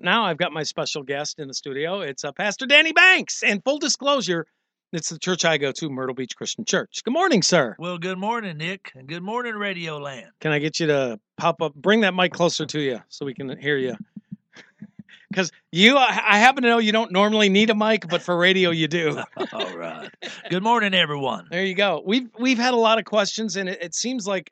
now I've got my special guest in the studio. It's uh, Pastor Danny Banks. And full disclosure, it's the church I go to, Myrtle Beach Christian Church. Good morning, sir. Well, good morning, Nick, and good morning, Radio Land. Can I get you to pop up, bring that mic closer to you so we can hear you? Because you, I happen to know you don't normally need a mic, but for radio you do. All right. Good morning, everyone. There you go. We've we've had a lot of questions, and it, it seems like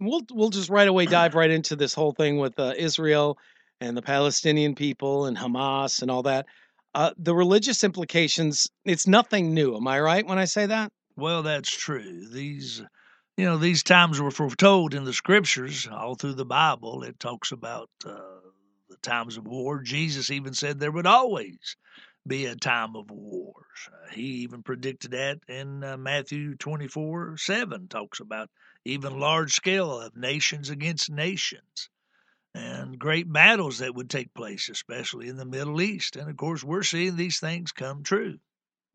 we'll we'll just right away dive right into this whole thing with uh, Israel and the Palestinian people and Hamas and all that. Uh, the religious implications. It's nothing new. Am I right when I say that? Well, that's true. These, you know, these times were foretold in the scriptures, all through the Bible. It talks about uh, the times of war. Jesus even said there would always be a time of wars. Uh, he even predicted that in uh, Matthew 24 7, talks about even large scale of nations against nations and great battles that would take place, especially in the Middle East. And of course, we're seeing these things come true.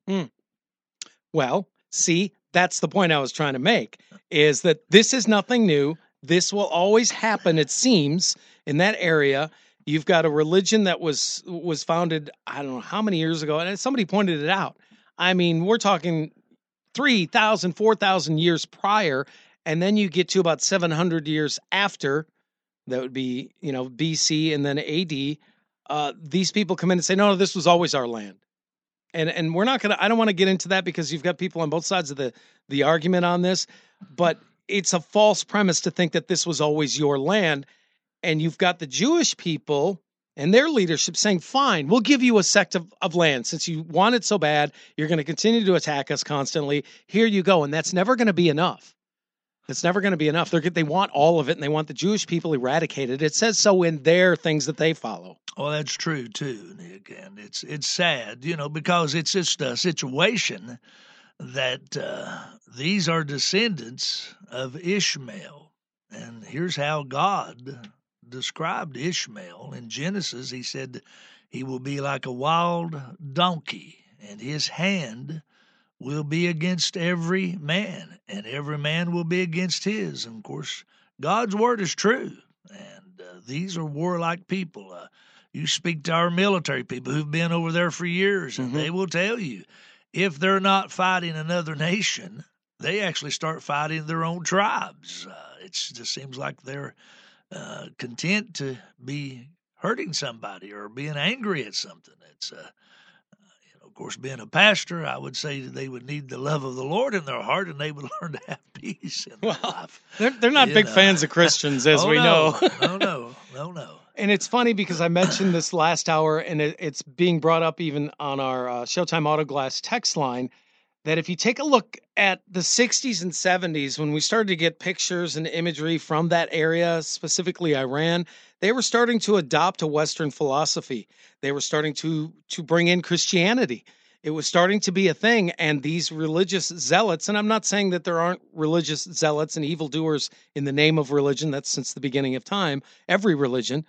Hmm. Well, see, that's the point I was trying to make. Is that this is nothing new. This will always happen. It seems in that area. You've got a religion that was was founded. I don't know how many years ago, and somebody pointed it out. I mean, we're talking 3,000, 4,000 years prior, and then you get to about 700 years after. That would be, you know, BC and then AD. Uh, these people come in and say, no, no, this was always our land. And and we're not gonna. I don't want to get into that because you've got people on both sides of the the argument on this, but it's a false premise to think that this was always your land. And you've got the Jewish people and their leadership saying, fine, we'll give you a sect of, of land since you want it so bad. You're going to continue to attack us constantly. Here you go. And that's never going to be enough. It's never going to be enough. They're, they want all of it and they want the Jewish people eradicated. It says so in their things that they follow. Well, that's true too, Nick, and it's it's sad, you know, because it's just a situation that uh, these are descendants of Ishmael, and here's how God described Ishmael in Genesis. He said he will be like a wild donkey, and his hand will be against every man, and every man will be against his. And of course, God's word is true, and uh, these are warlike people. Uh, you speak to our military people who've been over there for years, and Mhm. they will tell you if they're not fighting another nation, they actually start fighting their own tribes. Uh, it just seems like they're uh, content to be hurting somebody or being angry at something. It's uh, you know, of course, being a pastor, I would say that they would need the love of the Lord in their heart, and they would learn to have peace Well, life. They're, they're not You big know. fans of Christians, as Oh, we no. know. no, no, no, no. And it's funny because I mentioned this last hour, and it, it's being brought up even on our uh, Showtime Autoglass text line. That if you take a look at the 60s and 70s, when we started to get pictures and imagery from that area, specifically Iran, they were starting to adopt a Western philosophy. They were starting to to bring in Christianity. It was starting to be a thing, and these religious zealots, and I'm not saying that there aren't religious zealots and evildoers in the name of religion. That's since the beginning of time, every religion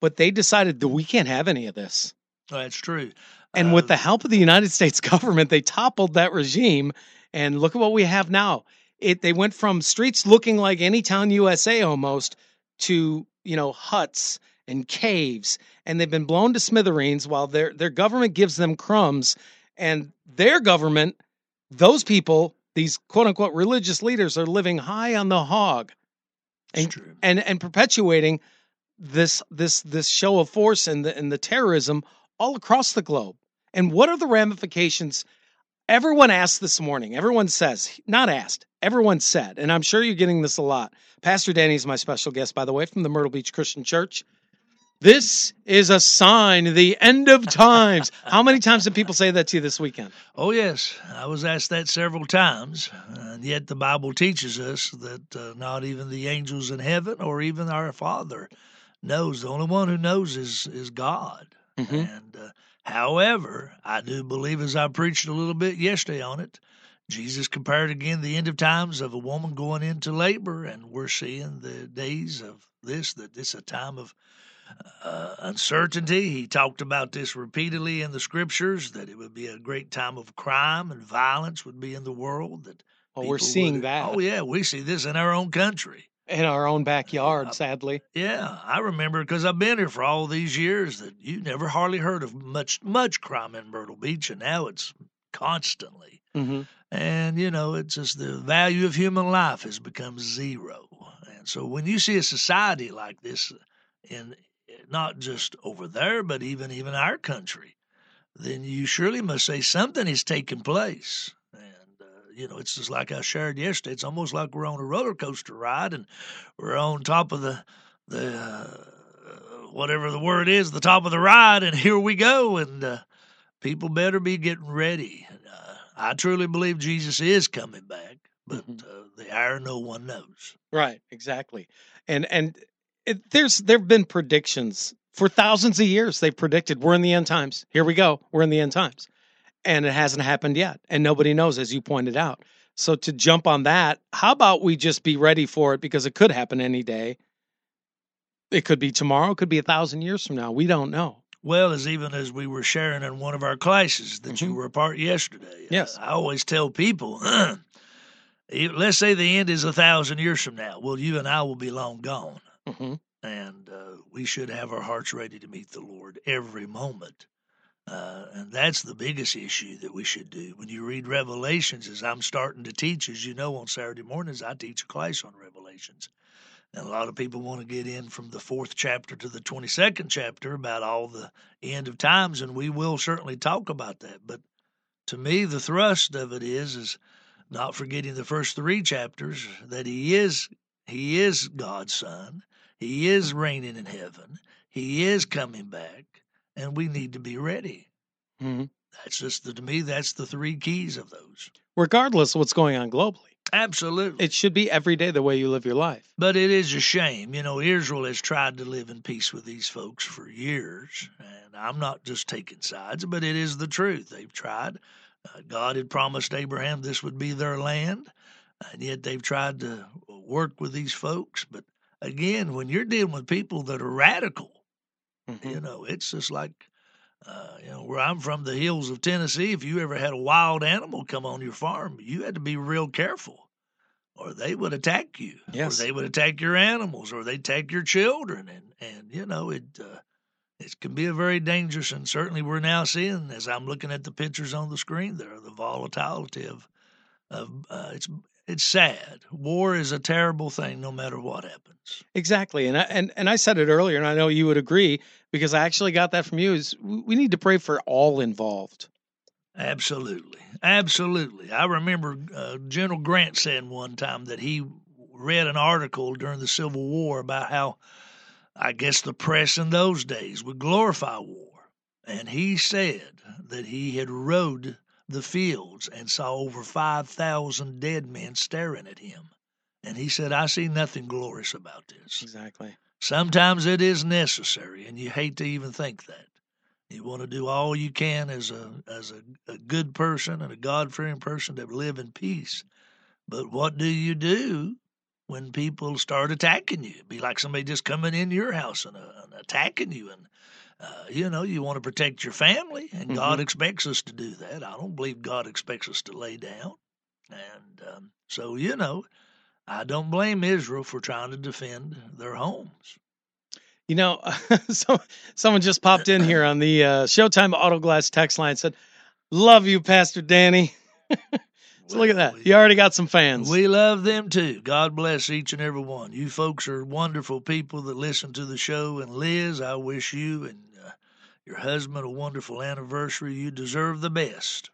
but they decided that we can't have any of this. That's true. And Uh, with the help of the United States government, they toppled that regime. And look at what we have now. It they went from streets looking like any town USA almost to, you know, huts and caves. And they've been blown to smithereens while their their government gives them crumbs. And their government, those people, these quote unquote religious leaders, are living high on the hog and- true. and and perpetuating this this this show of force and the and the terrorism all across the globe. And what are the ramifications? Everyone asked this morning. Everyone says, not asked. Everyone said, and I'm sure you're getting this a lot. Pastor Danny is my special guest, by the way, from the Myrtle Beach Christian Church. This is a sign, the end of times. How many times did people say that to you this weekend? Oh, yes. I was asked that several times. And yet the Bible teaches us that uh, not even the angels in heaven or even our Father knows. The only one who knows is, is God. Mhm. And uh, however, I do believe, as I preached a little bit yesterday on it, Jesus compared again the end of times of a woman going into labor, and we're seeing the days of this, that it's a time of uh, uncertainty. He talked about this repeatedly in the scriptures that it would be a great time of crime and violence would be in the world. That Well, we're seeing would- that. Oh yeah, we see this in our own country. In our own backyard, sadly. Yeah, I remember because I've been here for all these years that you never hardly heard of much much crime in Myrtle Beach, and now it's constantly. hmm And you know, it's just the value of human life has become zero. And so when you see a society like this, in not just over there, but even even our country, then you surely must say something is taking place. You know, it's just like I shared yesterday. It's almost like we're on a roller coaster ride, and we're on top of the the uh, whatever the word is, the top of the ride, and here we go. And uh, people better be getting ready. Uh, I truly believe Jesus is coming back, but Mhm. uh, the hour no one knows. Right, exactly. And and it, there's there've been predictions for thousands of years. They've predicted we're in the end times. Here we go. We're in the end times. And it hasn't happened yet. And nobody knows as you pointed out. So to jump on that, how about we just be ready for it because it could happen any day. It could be tomorrow, it could be a thousand years from now. We don't know. Well, as even as we were sharing in one of our classes that you Mhm. were a part yesterday. Yes. I always tell people, let's say the end is a thousand years from now. Well, you and I will be long gone. hmm and uh, we should have our hearts ready to meet the Lord every moment. Uh, and that's the biggest issue that we should do. When you read Revelations, as I'm starting to teach, as you know, on Saturday mornings, I teach a class on Revelations. And a lot of people want to get in from the fourth chapter to the 22nd chapter about all the end of times, and we will certainly talk about that. But to me, the thrust of it is, is not forgetting the first three chapters that he is he is God's son. He is reigning in heaven. He is coming back, and we need to be ready. hmm That's just the, to me. That's the three keys of those. Regardless of what's going on globally, Absolutely. it should be every day the way you live your life. But it is a shame. You know, Israel has tried to live in peace with these folks for years. And I'm not just taking sides, but it is the truth. They've tried. Uh, God had promised Abraham this would be their land. And yet they've tried to work with these folks. But again, when you're dealing with people that are radical, Mhm. you know, it's just like, uh, you know, where I'm from, the hills of Tennessee. If you ever had a wild animal come on your farm, you had to be real careful, or they would attack you, Yes. or they would attack your animals, or they attack your children, and and you know it. Uh, it can be a very dangerous, and certainly we're now seeing, as I'm looking at the pictures on the screen, there the volatility of, of uh, it's it's sad. War is a terrible thing, no matter what happens. Exactly, and I, and and I said it earlier, and I know you would agree because I actually got that from you. Is we need to pray for all involved. Absolutely. Absolutely. I remember uh, General Grant saying one time that he read an article during the Civil War about how, I guess, the press in those days would glorify war. And he said that he had rode the fields and saw over 5,000 dead men staring at him. And he said, I see nothing glorious about this. Exactly. Sometimes it is necessary, and you hate to even think that. You want to do all you can as a as a, a good person and a God fearing person to live in peace. But what do you do when people start attacking you? It'd be like somebody just coming in your house and, uh, and attacking you, and uh, you know you want to protect your family, and God expects us to do that. I don't believe God expects us to lay down, and um, so you know I don't blame Israel for trying to defend their homes. You know, so someone just popped in here on the uh, Showtime Auto Glass text line. and Said, "Love you, Pastor Danny." so look at that. You already got some fans. We love them too. God bless each and every one. You folks are wonderful people that listen to the show. And Liz, I wish you and your husband a wonderful anniversary. You deserve the best.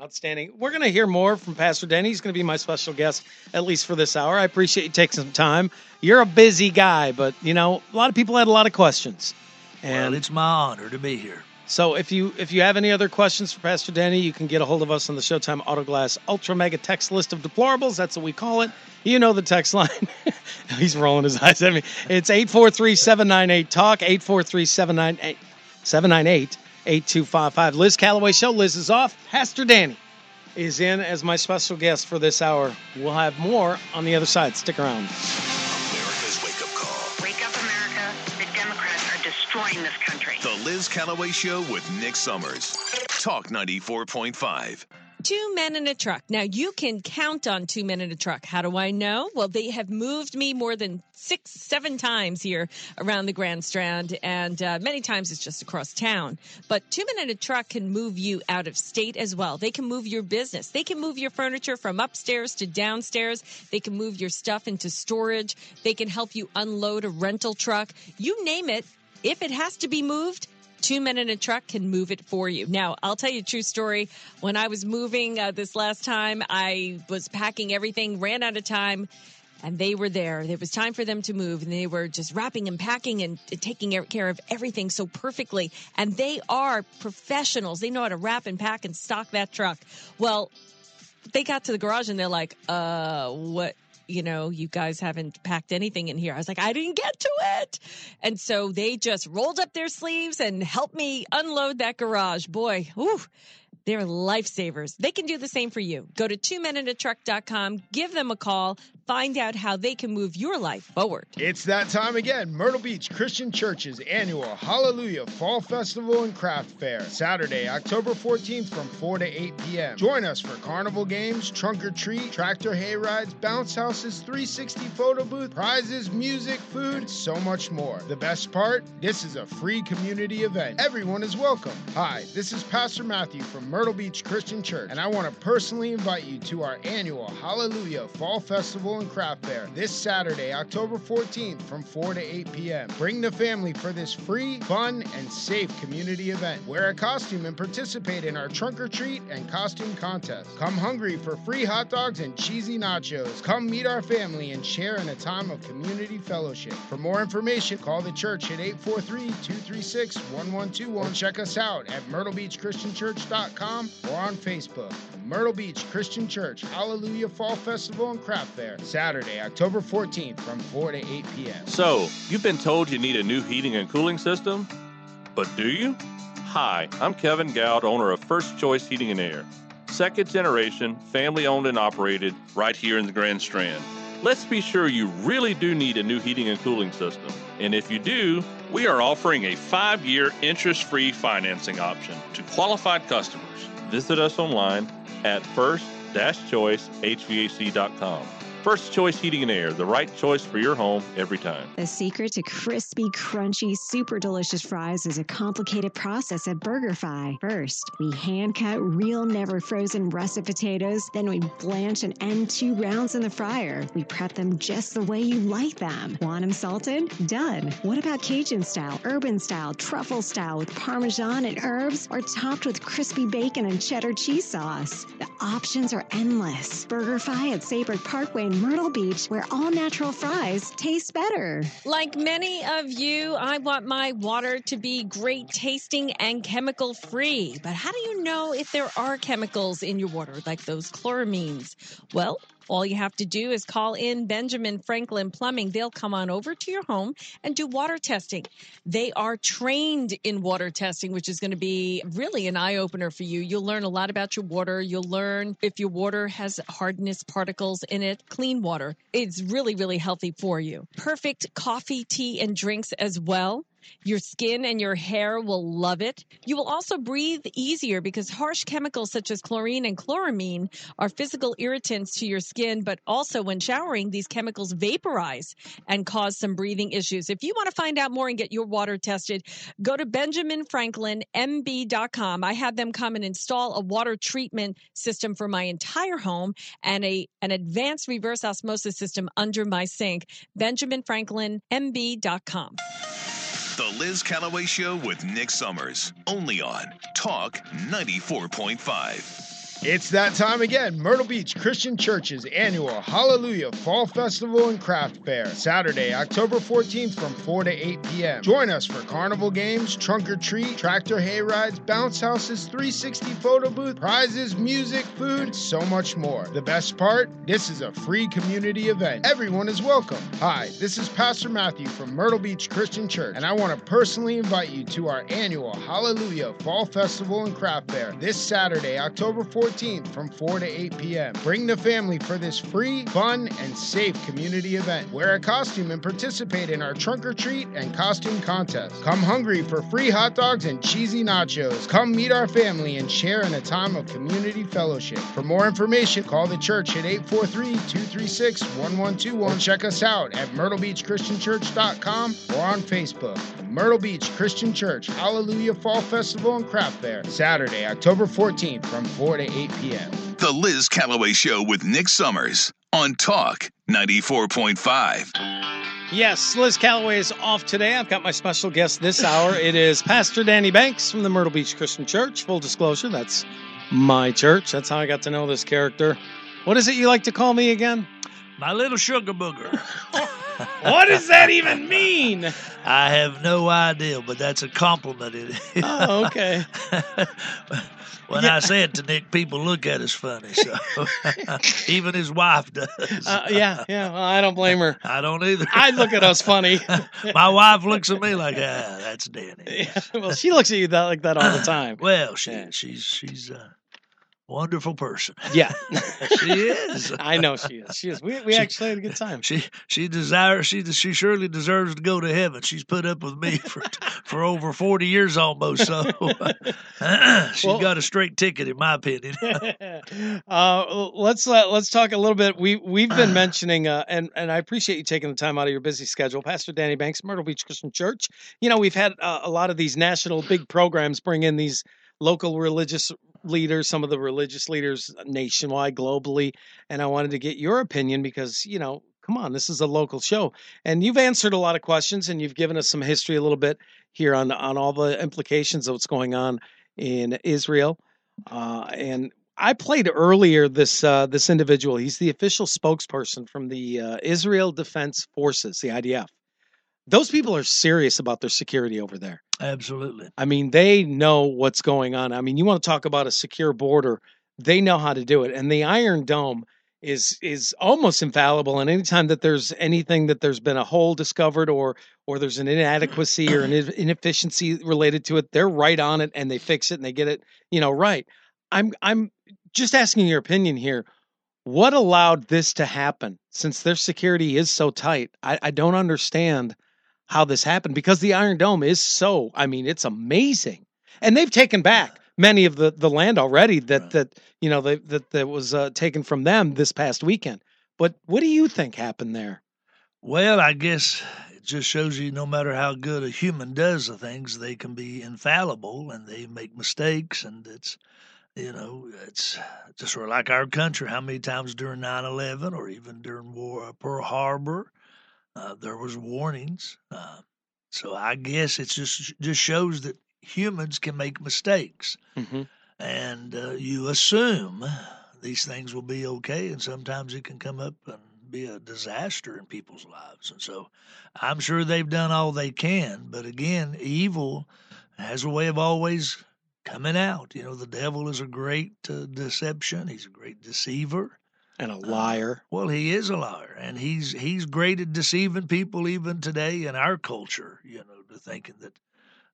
Outstanding. We're going to hear more from Pastor Danny. He's going to be my special guest, at least for this hour. I appreciate you taking some time. You're a busy guy, but, you know, a lot of people had a lot of questions. And And it's my honor to be here. so if you if you have any other questions for Pastor Danny, you can get a hold of us on the Showtime Autoglass Ultra Mega Text List of Deplorables. That's what we call it. You know the text line. He's rolling his eyes at me. It's 843-798-TALK, 843-798 798 8255. Liz Calloway Show. Liz is off. Pastor Danny is in as my special guest for this hour. We'll have more on the other side. Stick around. America's wake up call. Wake up, America. The Democrats are destroying this country. The Liz Callaway Show with Nick Summers. Talk 94.5. Two men in a truck. Now you can count on two men in a truck. How do I know? Well, they have moved me more than six, seven times here around the Grand Strand, and uh, many times it's just across town. But two men in a truck can move you out of state as well. They can move your business. They can move your furniture from upstairs to downstairs. They can move your stuff into storage. They can help you unload a rental truck. You name it. If it has to be moved, two men in a truck can move it for you. Now, I'll tell you a true story. When I was moving uh, this last time, I was packing everything, ran out of time, and they were there. It was time for them to move, and they were just wrapping and packing and taking care of everything so perfectly. And they are professionals. They know how to wrap and pack and stock that truck. Well, they got to the garage and they're like, uh, what? You know, you guys haven't packed anything in here. I was like, I didn't get to it. And so they just rolled up their sleeves and helped me unload that garage. Boy, whew, they're lifesavers. They can do the same for you. Go to twomeninatruck.com, give them a call, find out how they can move your life forward. It's that time again. Myrtle Beach Christian Church's annual Hallelujah Fall Festival and Craft Fair, Saturday, October 14th from 4 to 8 p.m. Join us for carnival games, trunk or treat, tractor hay rides, bounce houses, 360 photo booth, prizes, music, food, so much more. The best part? This is a free community event. Everyone is welcome. Hi, this is Pastor Matthew from Myrtle Beach Christian Church, and I want to personally invite you to our annual Hallelujah Fall Festival and Craft Fair this Saturday, October 14th from 4 to 8 p.m. Bring the family for this free, fun, and safe community event. Wear a costume and participate in our trunk or treat and costume contest. Come hungry for free hot dogs and cheesy nachos. Come meet our family and share in a time of community fellowship. For more information, call the church at 843 236 1121. Check us out at myrtlebeachchristianchurch.com or on Facebook. Myrtle Beach Christian Church Hallelujah Fall Festival and Craft Fair, Saturday, October 14th from 4 to 8 p.m. So, you've been told you need a new heating and cooling system? But do you? Hi, I'm Kevin Goud, owner of First Choice Heating and Air. Second generation, family owned and operated, right here in the Grand Strand. Let's be sure you really do need a new heating and cooling system. And if you do, we are offering a five year interest free financing option to qualified customers. Visit us online at first choicehvac.com. First Choice Heating and Air, the right choice for your home every time. The secret to crispy, crunchy, super delicious fries is a complicated process at BurgerFi. First, we hand cut real, never frozen russet potatoes. Then we blanch and end two rounds in the fryer. We prep them just the way you like them. Want them salted? Done. What about Cajun style, urban style, truffle style with Parmesan and herbs, or topped with crispy bacon and cheddar cheese sauce? The options are endless. BurgerFi at Saybrook Parkway Myrtle Beach, where all natural fries taste better. Like many of you, I want my water to be great tasting and chemical free. But how do you know if there are chemicals in your water, like those chloramines? Well, all you have to do is call in Benjamin Franklin Plumbing. They'll come on over to your home and do water testing. They are trained in water testing, which is going to be really an eye opener for you. You'll learn a lot about your water. You'll learn if your water has hardness particles in it, clean water. It's really, really healthy for you. Perfect coffee, tea, and drinks as well. Your skin and your hair will love it. You will also breathe easier because harsh chemicals such as chlorine and chloramine are physical irritants to your skin, but also when showering, these chemicals vaporize and cause some breathing issues. If you want to find out more and get your water tested, go to benjaminfranklinmb.com. I had them come and install a water treatment system for my entire home and a an advanced reverse osmosis system under my sink. benjaminfranklinmb.com. The Liz Callaway Show with Nick Summers, only on Talk 94.5. It's that time again. Myrtle Beach Christian Church's annual Hallelujah Fall Festival and Craft Fair, Saturday, October 14th from 4 to 8 p.m. Join us for carnival games, trunk or treat, tractor hay rides, bounce houses, 360 photo booth, prizes, music, food, so much more. The best part? This is a free community event. Everyone is welcome. Hi, this is Pastor Matthew from Myrtle Beach Christian Church, and I want to personally invite you to our annual Hallelujah Fall Festival and Craft Fair this Saturday, October 14th 14th from 4 to 8 p.m. Bring the family for this free, fun, and safe community event. Wear a costume and participate in our trunk or treat and costume contest. Come hungry for free hot dogs and cheesy nachos. Come meet our family and share in a time of community fellowship. For more information, call the church at 843 236 1121. Check us out at myrtlebeachchristianchurch.com or on Facebook. Myrtle Beach Christian Church Hallelujah Fall Festival and Craft Fair, Saturday, October 14th from 4 to 8 p.m. The Liz Calloway Show with Nick Summers on Talk 94.5. Yes, Liz Calloway is off today. I've got my special guest this hour. It is Pastor Danny Banks from the Myrtle Beach Christian Church. Full disclosure, that's my church. That's how I got to know this character. What is it you like to call me again? My little sugar booger. what does that even mean? I have no idea, but that's a compliment. It is. Oh, okay. when Yeah. I say it to Nick, people look at us funny. So even his wife does. Uh, yeah, yeah. Well, I don't blame her. I don't either. I look at us funny. My wife looks at me like, ah, that's Danny. Yeah, well, she looks at you that, like that all the time. Well, she Yeah. she's she's a wonderful person. Yeah, She is. I know she is. She is. We, we She- actually had a good time. She she desires she she surely deserves to go to heaven. She's put up with me for for over forty years almost. So she's Well- got a straight ticket, in my opinion. uh, let's uh, let's talk a little bit. We we've been mentioning, uh, and and I appreciate you taking the time out of your busy schedule, Pastor Danny Banks, Myrtle Beach Christian Church. You know, we've had uh, a lot of these national big programs bring in these local religious leaders, some of the religious leaders nationwide, globally, and I wanted to get your opinion because you know. Come on, this is a local show, and you've answered a lot of questions, and you've given us some history a little bit here on on all the implications of what's going on in Israel. Uh, and I played earlier this uh, this individual. He's the official spokesperson from the uh, Israel Defense Forces, the IDF. Those people are serious about their security over there. Absolutely. I mean, they know what's going on. I mean, you want to talk about a secure border? They know how to do it. And the Iron Dome is is almost infallible. And anytime that there's anything that there's been a hole discovered or or there's an inadequacy or an inefficiency related to it, they're right on it and they fix it and they get it, you know, right. I'm I'm just asking your opinion here. What allowed this to happen? Since their security is so tight, I, I don't understand how this happened because the Iron Dome is so. I mean, it's amazing, and they've taken back many of the the land already that Right. that you know that that, that was uh, taken from them this past weekend. But what do you think happened there? Well, I guess it just shows you no matter how good a human does the things, they can be infallible and they make mistakes. And it's, you know, it's just sort of like our country. How many times during 9 11 or even during war, Pearl Harbor, uh, there was warnings. Uh, so I guess it just just shows that humans can make mistakes. Mm-hmm. and uh, you assume these things will be okay, and sometimes it can come up and be a disaster in people's lives. And so I'm sure they've done all they can, but again, evil has a way of always coming out. You know, the devil is a great uh, deception, he's a great deceiver. And a liar. Well, he is a liar, and he's he's great at deceiving people even today in our culture. You know, to thinking that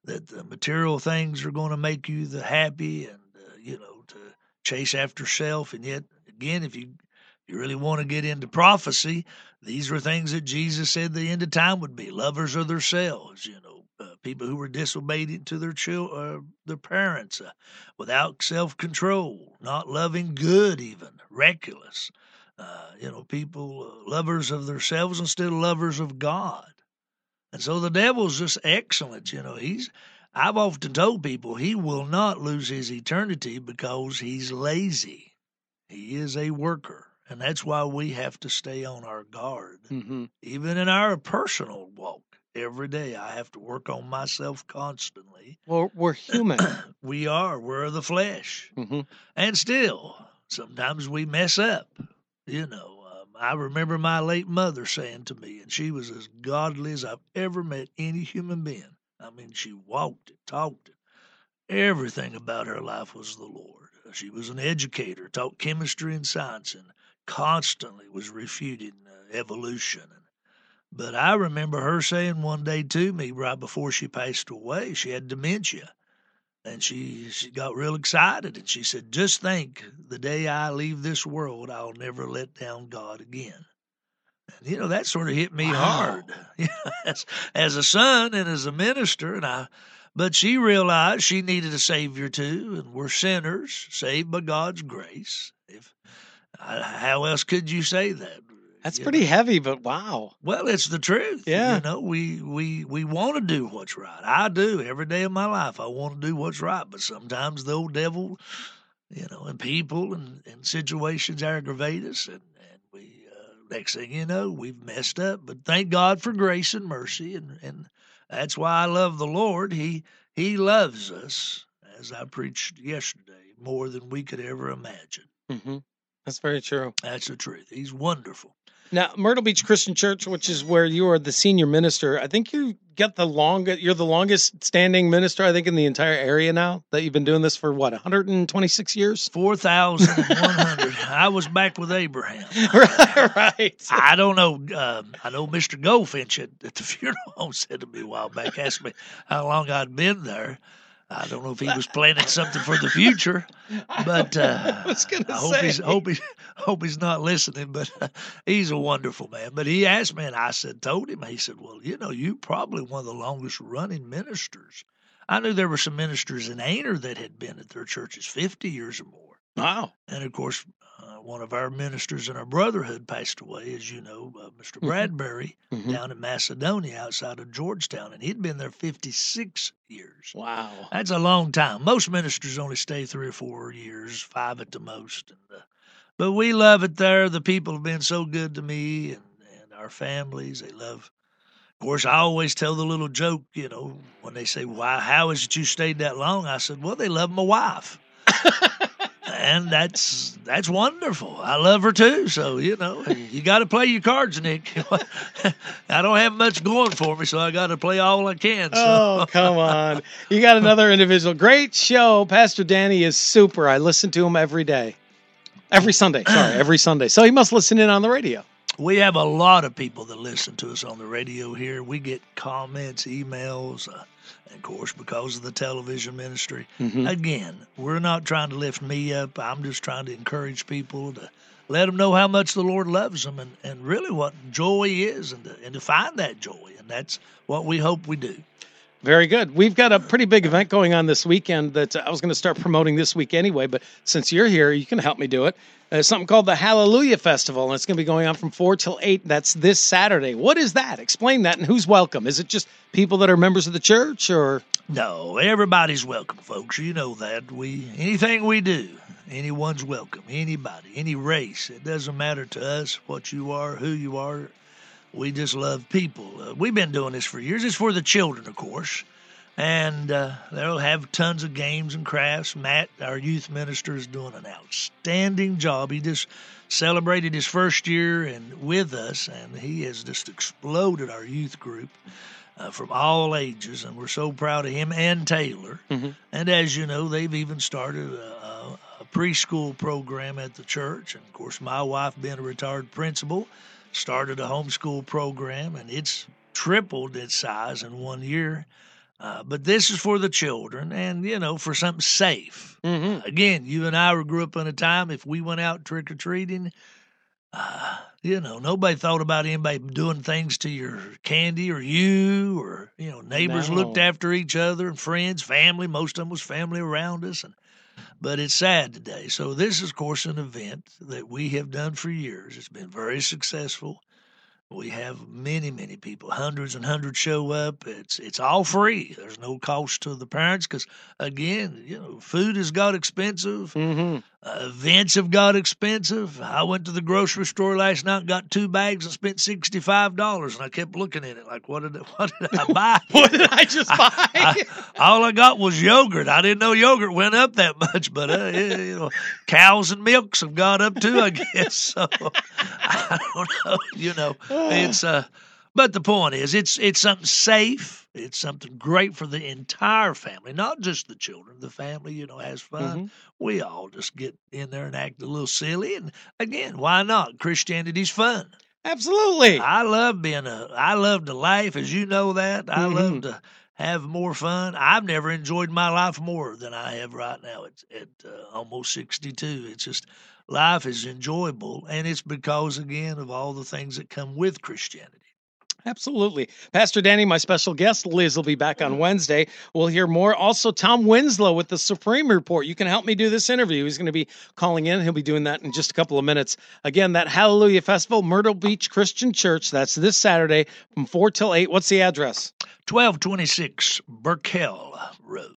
that the material things are going to make you the happy, and uh, you know, to chase after self. And yet, again, if you you really want to get into prophecy, these were things that Jesus said the end of time would be lovers of themselves. You know, uh, people who were disobedient to their chil- uh, their parents, uh, without self control, not loving good, even reckless. Uh, you know, people uh, lovers of themselves instead of lovers of God. And so the devil's just excellent. You know, he's. I've often told people he will not lose his eternity because he's lazy. He is a worker. And that's why we have to stay on our guard. Mm-hmm. Even in our personal walk, every day I have to work on myself constantly. Well, we're human. We are, we're of the flesh. mm-hmm. And still, sometimes we mess up. You know, um, I remember my late mother saying to me, and she was as godly as I've ever met any human being. I mean, she walked it, talked it. Everything about her life was the Lord. She was an educator, taught chemistry and science, and constantly was refuting uh, evolution. But I remember her saying one day to me, right before she passed away, she had dementia. and she she got real excited and she said, "Just think, the day I leave this world, I'll never let down God again." And you know that sort of hit me Wow. hard, as, as a son and as a minister, and I. But she realized she needed a savior too, and we're sinners saved by God's grace. If uh, how else could you say that? That's pretty know? heavy, but wow. Well, it's the truth. Yeah. You know, we we we want to do what's right. I do every day of my life. I want to do what's right, but sometimes the old devil, you know, and people and, and situations aggravate us, and and we uh, next thing you know, we've messed up. But thank God for grace and mercy, and and that's why I love the Lord. He He loves us, as I preached yesterday, more than we could ever imagine. hmm That's very true. That's the truth. He's wonderful. Now, Myrtle Beach Christian Church, which is where you are the senior minister, I think you get the longest. You're the longest standing minister, I think, in the entire area now. That you've been doing this for what 126 years. Four thousand one hundred. I was back with Abraham. right. I don't know. Um, I know Mr. Goldfinch at, at the funeral home said to me a while back, asked me how long I'd been there. I don't know if he was planning something for the future, but uh, I was gonna I hope say. he's hope he's hope he's not listening. But uh, he's a wonderful man. But he asked me, and I said, told him. He said, "Well, you know, you probably one of the longest running ministers." I knew there were some ministers in Aner that had been at their churches fifty years or more. Wow. And of course, uh, one of our ministers in our brotherhood passed away, as you know, uh, Mr. Mhm. Bradbury Mhm. down in Macedonia outside of Georgetown, and he'd been there 56 years. Wow. That's a long time. Most ministers only stay three or four years, five at the most. And, uh, but we love it there. The people have been so good to me and, and our families. They love. Of course, I always tell the little joke, you know, when they say, "Why? How is it you stayed that long?" I said, "Well, they love my wife." and that's that's wonderful. I love her too. So you know, you got to play your cards, Nick. I don't have much going for me, so I got to play all I can. So. Oh, come on. You got another individual. Great show. Pastor Danny is super. I listen to him every day. Every Sunday. Sorry, every Sunday. So he must listen in on the radio. We have a lot of people that listen to us on the radio here. We get comments, emails, uh, and of course, because of the television ministry. Mhm. Again, we're not trying to lift me up. I'm just trying to encourage people to let them know how much the Lord loves them and, and really what joy is and to, and to find that joy. And that's what we hope we do. Very good. We've got a pretty big event going on this weekend that I was going to start promoting this week anyway, but since you're here, you can help me do it. Uh, something called the Hallelujah Festival, and it's going to be going on from 4 till 8. That's this Saturday. What is that? Explain that, and who's welcome? Is it just people that are members of the church, or? No, everybody's welcome, folks. You know that. We anything we do, anyone's welcome. Anybody, any race. It doesn't matter to us what you are, who you are. We just love people. Uh, we've been doing this for years. It's for the children, of course. And uh, they'll have tons of games and crafts. Matt, our youth minister, is doing an outstanding job. He just celebrated his first year and with us, and he has just exploded our youth group uh, from all ages, and we're so proud of him and Taylor. Mhm. And as you know, they've even started a, a, a preschool program at the church. And of course, my wife, being a retired principal, started a homeschool program, and it's tripled its size in one year. Uh, but this is for the children, and you know, for something safe. Mm-hmm. Again, you and I grew up in a time if we went out trick or treating, uh, you know, nobody thought about anybody doing things to your candy or you or you know, neighbors looked after each other and friends, family. Most of them was family around us, and but it's sad today. So this is, of course, an event that we have done for years. It's been very successful. We have many, many people, hundreds and hundreds show up. It's it's all free. There's no cost to the parents because, again, you know, food has got expensive. Mm-hmm. Uh, events have got expensive. I went to the grocery store last night, and got two bags, and spent sixty five dollars. And I kept looking at it like, what did I, what did I buy? What did I just buy? I- all I got was yogurt. I didn't know yogurt went up that much, but uh, you know, cows and milks have gone up too, I guess. So I don't know. You know, it's uh, but the point is, it's it's something safe. It's something great for the entire family, not just the children. The family, you know, has fun. Mhm. We all just get in there and act a little silly, and again, why not? Christianity's fun. Absolutely. I love being a. I love to laugh, as you know that. I love Mhm. to have more fun. I've never enjoyed my life more than I have right now at, at uh, almost 62. It's just life is enjoyable, and it's because, again, of all the things that come with Christianity. Absolutely. Pastor Danny, my special guest, Liz, will be back on Wednesday. We'll hear more. Also, Tom Winslow with the Supreme Report. You can help me do this interview. He's going to be calling in. He'll be doing that in just a couple of minutes. Again, that Hallelujah Festival, Myrtle Beach Christian Church. That's this Saturday from 4 till 8. What's the address? 1226 Burcale Road.